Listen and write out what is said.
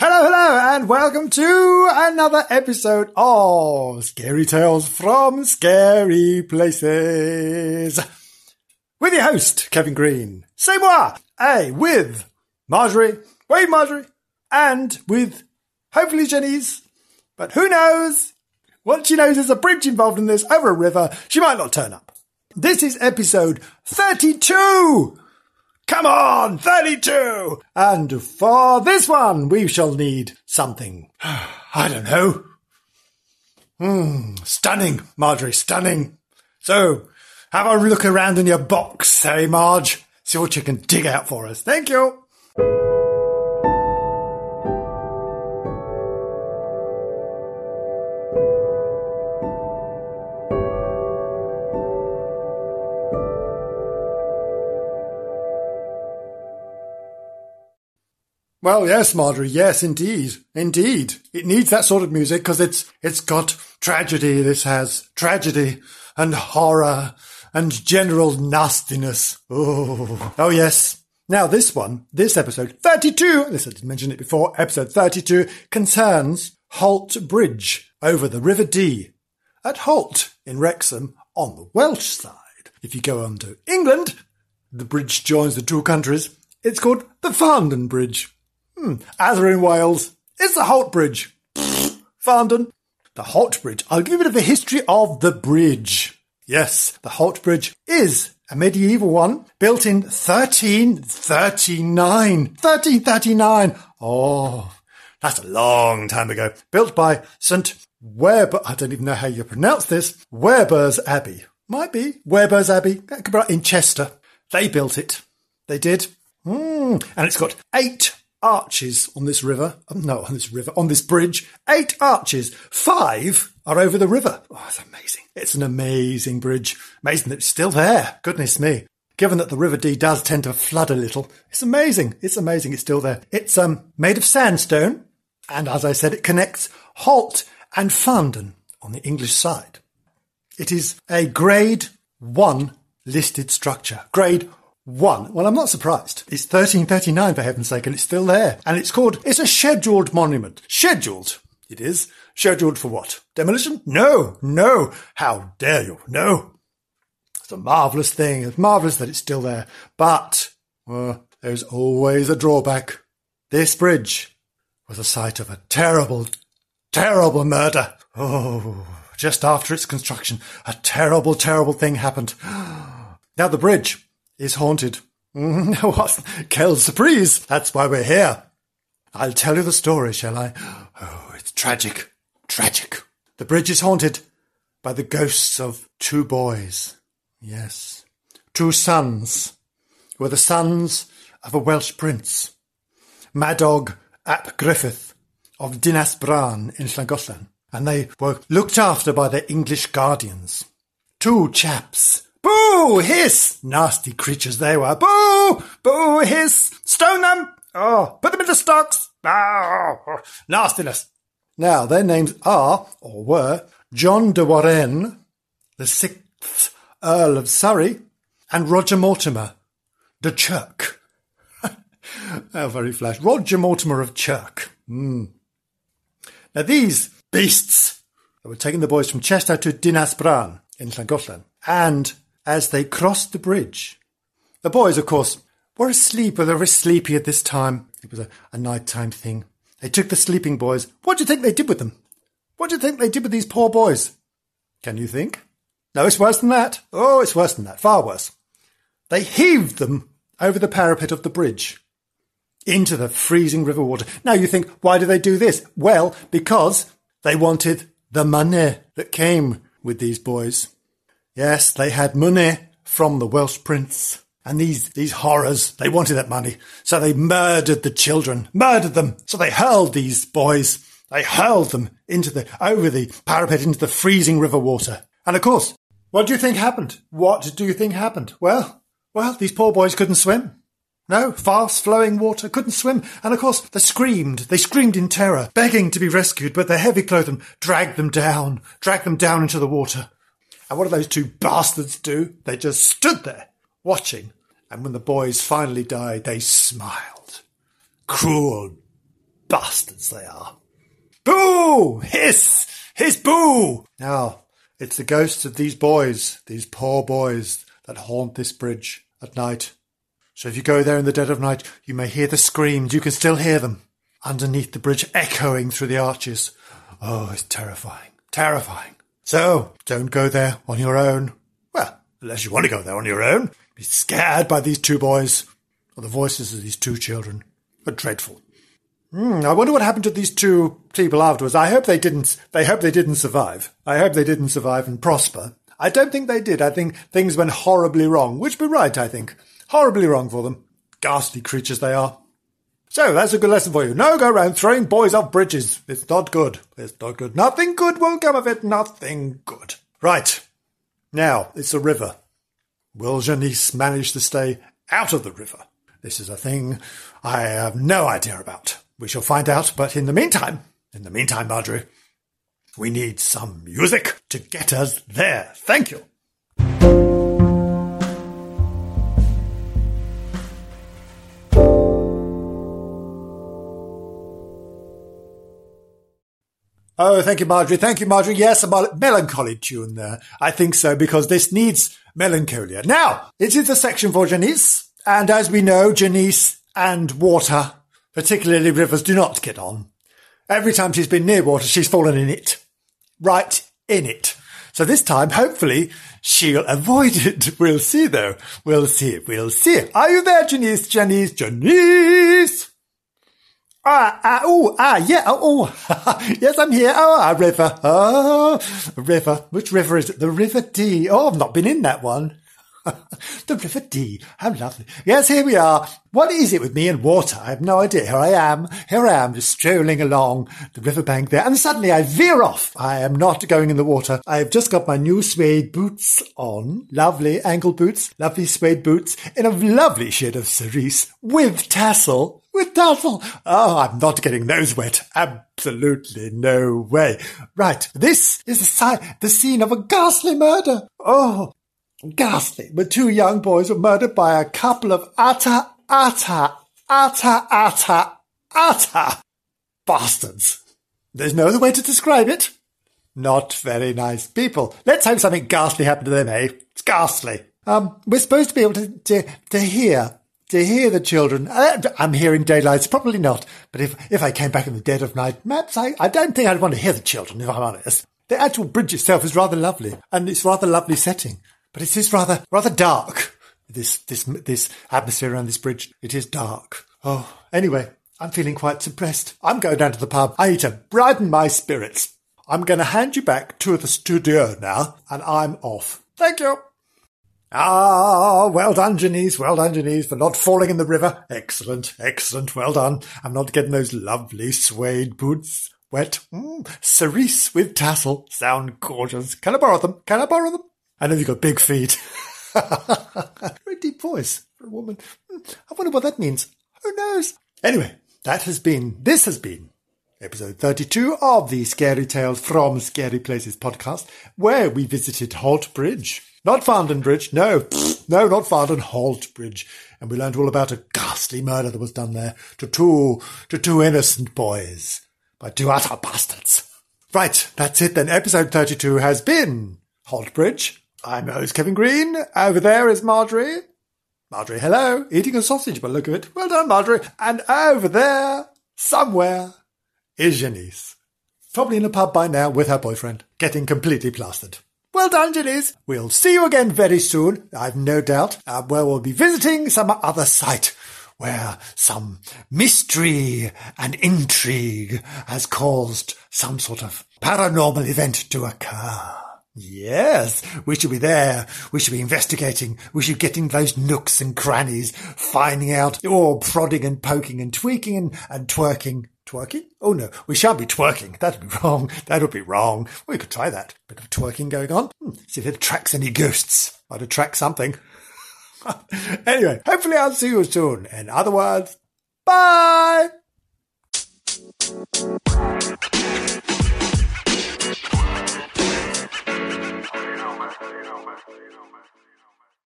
Hello, hello, and welcome to another episode of Scary Tales from Scary Places. With your host, Kevin Green. C'est moi! Hey, with Marjorie, wait, Marjorie, and with hopefully Janice, but who knows? What she knows there's a bridge involved in this over a river. She might not turn up. This is episode 32! Come on, 32! And for this one, we shall need something. I don't know. Hmm, stunning, Marjorie, stunning. So, have a look around in your box, hey, Marge. See what you can dig out for us. Thank you. Well, yes, Marjorie. Yes, indeed, indeed. It needs that sort of music because it's it's got tragedy. This has tragedy and horror and general nastiness. Oh, oh yes. Now this one, this episode thirty-two. Listen, I didn't mention it before. Episode thirty-two concerns Holt Bridge over the River Dee at Holt in Wrexham on the Welsh side. If you go on to England, the bridge joins the two countries. It's called the Farndon Bridge. Hmm. As we're in Wales, it's the Holt Bridge. Farndon. The Holt Bridge. I'll give you a bit of a history of the bridge. Yes, the Holt Bridge is a medieval one built in 1339. 1339. Oh, that's a long time ago. Built by St. Weber. I don't even know how you pronounce this. Weber's Abbey. Might be. Weber's Abbey. Right In Chester. They built it. They did. Mm. And it's got eight arches on this river. Um, no, on this river, on this bridge. Eight arches. Five are over the river. Oh, it's amazing. It's an amazing bridge. Amazing that it's still there. Goodness me. Given that the River Dee does tend to flood a little, it's amazing. It's amazing. It's still there. It's um made of sandstone, and as I said, it connects Holt and Farndon on the English side. It is a Grade One listed structure. Grade one. Well, I'm not surprised. It's 1339 for heaven's sake, and it's still there. And it's called, it's a scheduled monument. Scheduled. It is. Scheduled for what? Demolition? No, no. How dare you? No. It's a marvellous thing. It's marvellous that it's still there. But, well, there's always a drawback. This bridge was the site of a terrible, terrible murder. Oh, just after its construction, a terrible, terrible thing happened. Now the bridge is haunted. Mm, what? Quelle surprise! That's why we're here. I'll tell you the story, shall I? Oh, it's tragic. Tragic. The bridge is haunted by the ghosts of two boys. Yes. Two sons. Who were the sons of a Welsh prince. Madog ap Griffith of Dinas Bran in Llangollen. And they were looked after by their English guardians. Two chaps Boo! Hiss! Nasty creatures they were. Boo! Boo! Hiss! Stone them! Oh, put them into stocks! Oh, nastiness. Now, their names are, or were, John de Warenne, the sixth Earl of Surrey, and Roger Mortimer, de Chirk. How very flash. Roger Mortimer of Chirk. Mm. Now, these beasts that were taking the boys from Chester to Dinas Bran in Llangollen, and as they crossed the bridge. The boys, of course, were asleep, or they were sleepy at this time. It was a, a nighttime thing. They took the sleeping boys. What do you think they did with them? What do you think they did with these poor boys? Can you think? No, it's worse than that. Oh, it's worse than that. Far worse. They heaved them over the parapet of the bridge into the freezing river water. Now you think, why do they do this? Well, because they wanted the money that came with these boys. Yes, they had money from the Welsh prince. And these, these horrors, they wanted that money. So they murdered the children, murdered them. So they hurled these boys, they hurled them into the, over the parapet into the freezing river water. And of course, what do you think happened? What do you think happened? Well, well, these poor boys couldn't swim. No, fast flowing water, couldn't swim. And of course, they screamed. They screamed in terror, begging to be rescued, but their heavy clothing dragged them down, dragged them down into the water. And what did those two bastards do? They just stood there, watching. And when the boys finally died, they smiled. Cruel, bastards they are. Boo! Hiss! Hiss boo! Now, it's the ghosts of these boys, these poor boys, that haunt this bridge at night. So if you go there in the dead of night, you may hear the screams. You can still hear them underneath the bridge, echoing through the arches. Oh, it's terrifying. Terrifying. So, don't go there on your own. Well, unless you want to go there on your own. Be scared by these two boys, or the voices of these two children. Are dreadful. Hmm, I wonder what happened to these two people afterwards. I hope they didn't. They hope they didn't survive. I hope they didn't survive and prosper. I don't think they did. I think things went horribly wrong, which be right. I think horribly wrong for them. Ghastly creatures they are. So that's a good lesson for you. No go round throwing boys off bridges. It's not good. It's not good. Nothing good will come of it. Nothing good. Right. Now, it's a river. Will Janice manage to stay out of the river? This is a thing I have no idea about. We shall find out, but in the meantime, in the meantime, Marjorie, we need some music to get us there. Thank you. Oh, thank you, Marjorie. Thank you, Marjorie. Yes, a melancholy tune there. I think so, because this needs melancholia. Now, it is the section for Janice, and as we know, Janice and water particularly rivers, do not get on. Every time she's been near water, she's fallen in it. Right in it. So this time, hopefully, she'll avoid it. We'll see though. We'll see. We'll see. Are you there, Janice? Janice? Janice? Ah, ah, oh, ah, yeah, oh, oh. yes, I'm here. Oh, a river. Oh, river. Which river is it? The River Dee. Oh, I've not been in that one. The River Dee. How lovely. Yes, here we are. What is it with me and water? I have no idea. Here I am. Here I am, just strolling along the riverbank there. And suddenly I veer off. I am not going in the water. I have just got my new suede boots on. Lovely ankle boots. Lovely suede boots in a lovely shade of cerise with tassel. With tassel. Oh, I'm not getting those wet. Absolutely no way. Right. This is the, si- the scene of a ghastly murder. Oh, ghastly, but two young boys were murdered by a couple of utter, utter, utter, utter, utter bastards. There's no other way to describe it. Not very nice people. Let's hope something ghastly happened to them, eh? It's ghastly. Um, we're supposed to be able to, to, to hear, to hear the children. Uh, I'm hearing daylights, probably not. But if, if I came back in the dead of night, perhaps I, I don't think I'd want to hear the children, if I'm honest. The actual bridge itself is rather lovely, and it's rather lovely setting. But it is rather, rather dark. This, this, this atmosphere around this bridge. It is dark. Oh, anyway, I'm feeling quite suppressed. I'm going down to the pub. I need to brighten my spirits. I'm going to hand you back to the studio now, and I'm off. Thank you. Ah, well done, Janice. Well done, Janice, for not falling in the river. Excellent, excellent. Well done. I'm not getting those lovely suede boots wet. Mm, cerise with tassel. Sound gorgeous. Can I borrow them? Can I borrow them? I know you've got big feet. Very deep voice for a woman. I wonder what that means. Who knows? Anyway, that has been, this has been episode 32 of the Scary Tales from Scary Places podcast, where we visited Holt Bridge. Not Farndon Bridge, no, no, not Farndon, Holt Bridge. And we learned all about a ghastly murder that was done there to two, to two innocent boys by two utter bastards. Right, that's it then. Episode 32 has been Holt Bridge. I'm your host, Kevin Green. Over there is Marjorie. Marjorie, hello. Eating a sausage by the look of it. Well done, Marjorie. And over there, somewhere, is Janice. Probably in a pub by now with her boyfriend, getting completely plastered. Well done, Janice. We'll see you again very soon, I've no doubt, uh, where we'll be visiting some other site where some mystery and intrigue has caused some sort of paranormal event to occur. Yes, we should be there. We should be investigating. We should get in those nooks and crannies, finding out, or prodding and poking and tweaking and, and twerking. Twerking? Oh no, we shan't be twerking. That'd be wrong. That would be wrong. We could try that. Bit of twerking going on. Hmm, see if it attracts any ghosts. Might attract something. anyway, hopefully I'll see you soon. In other words, bye! You know.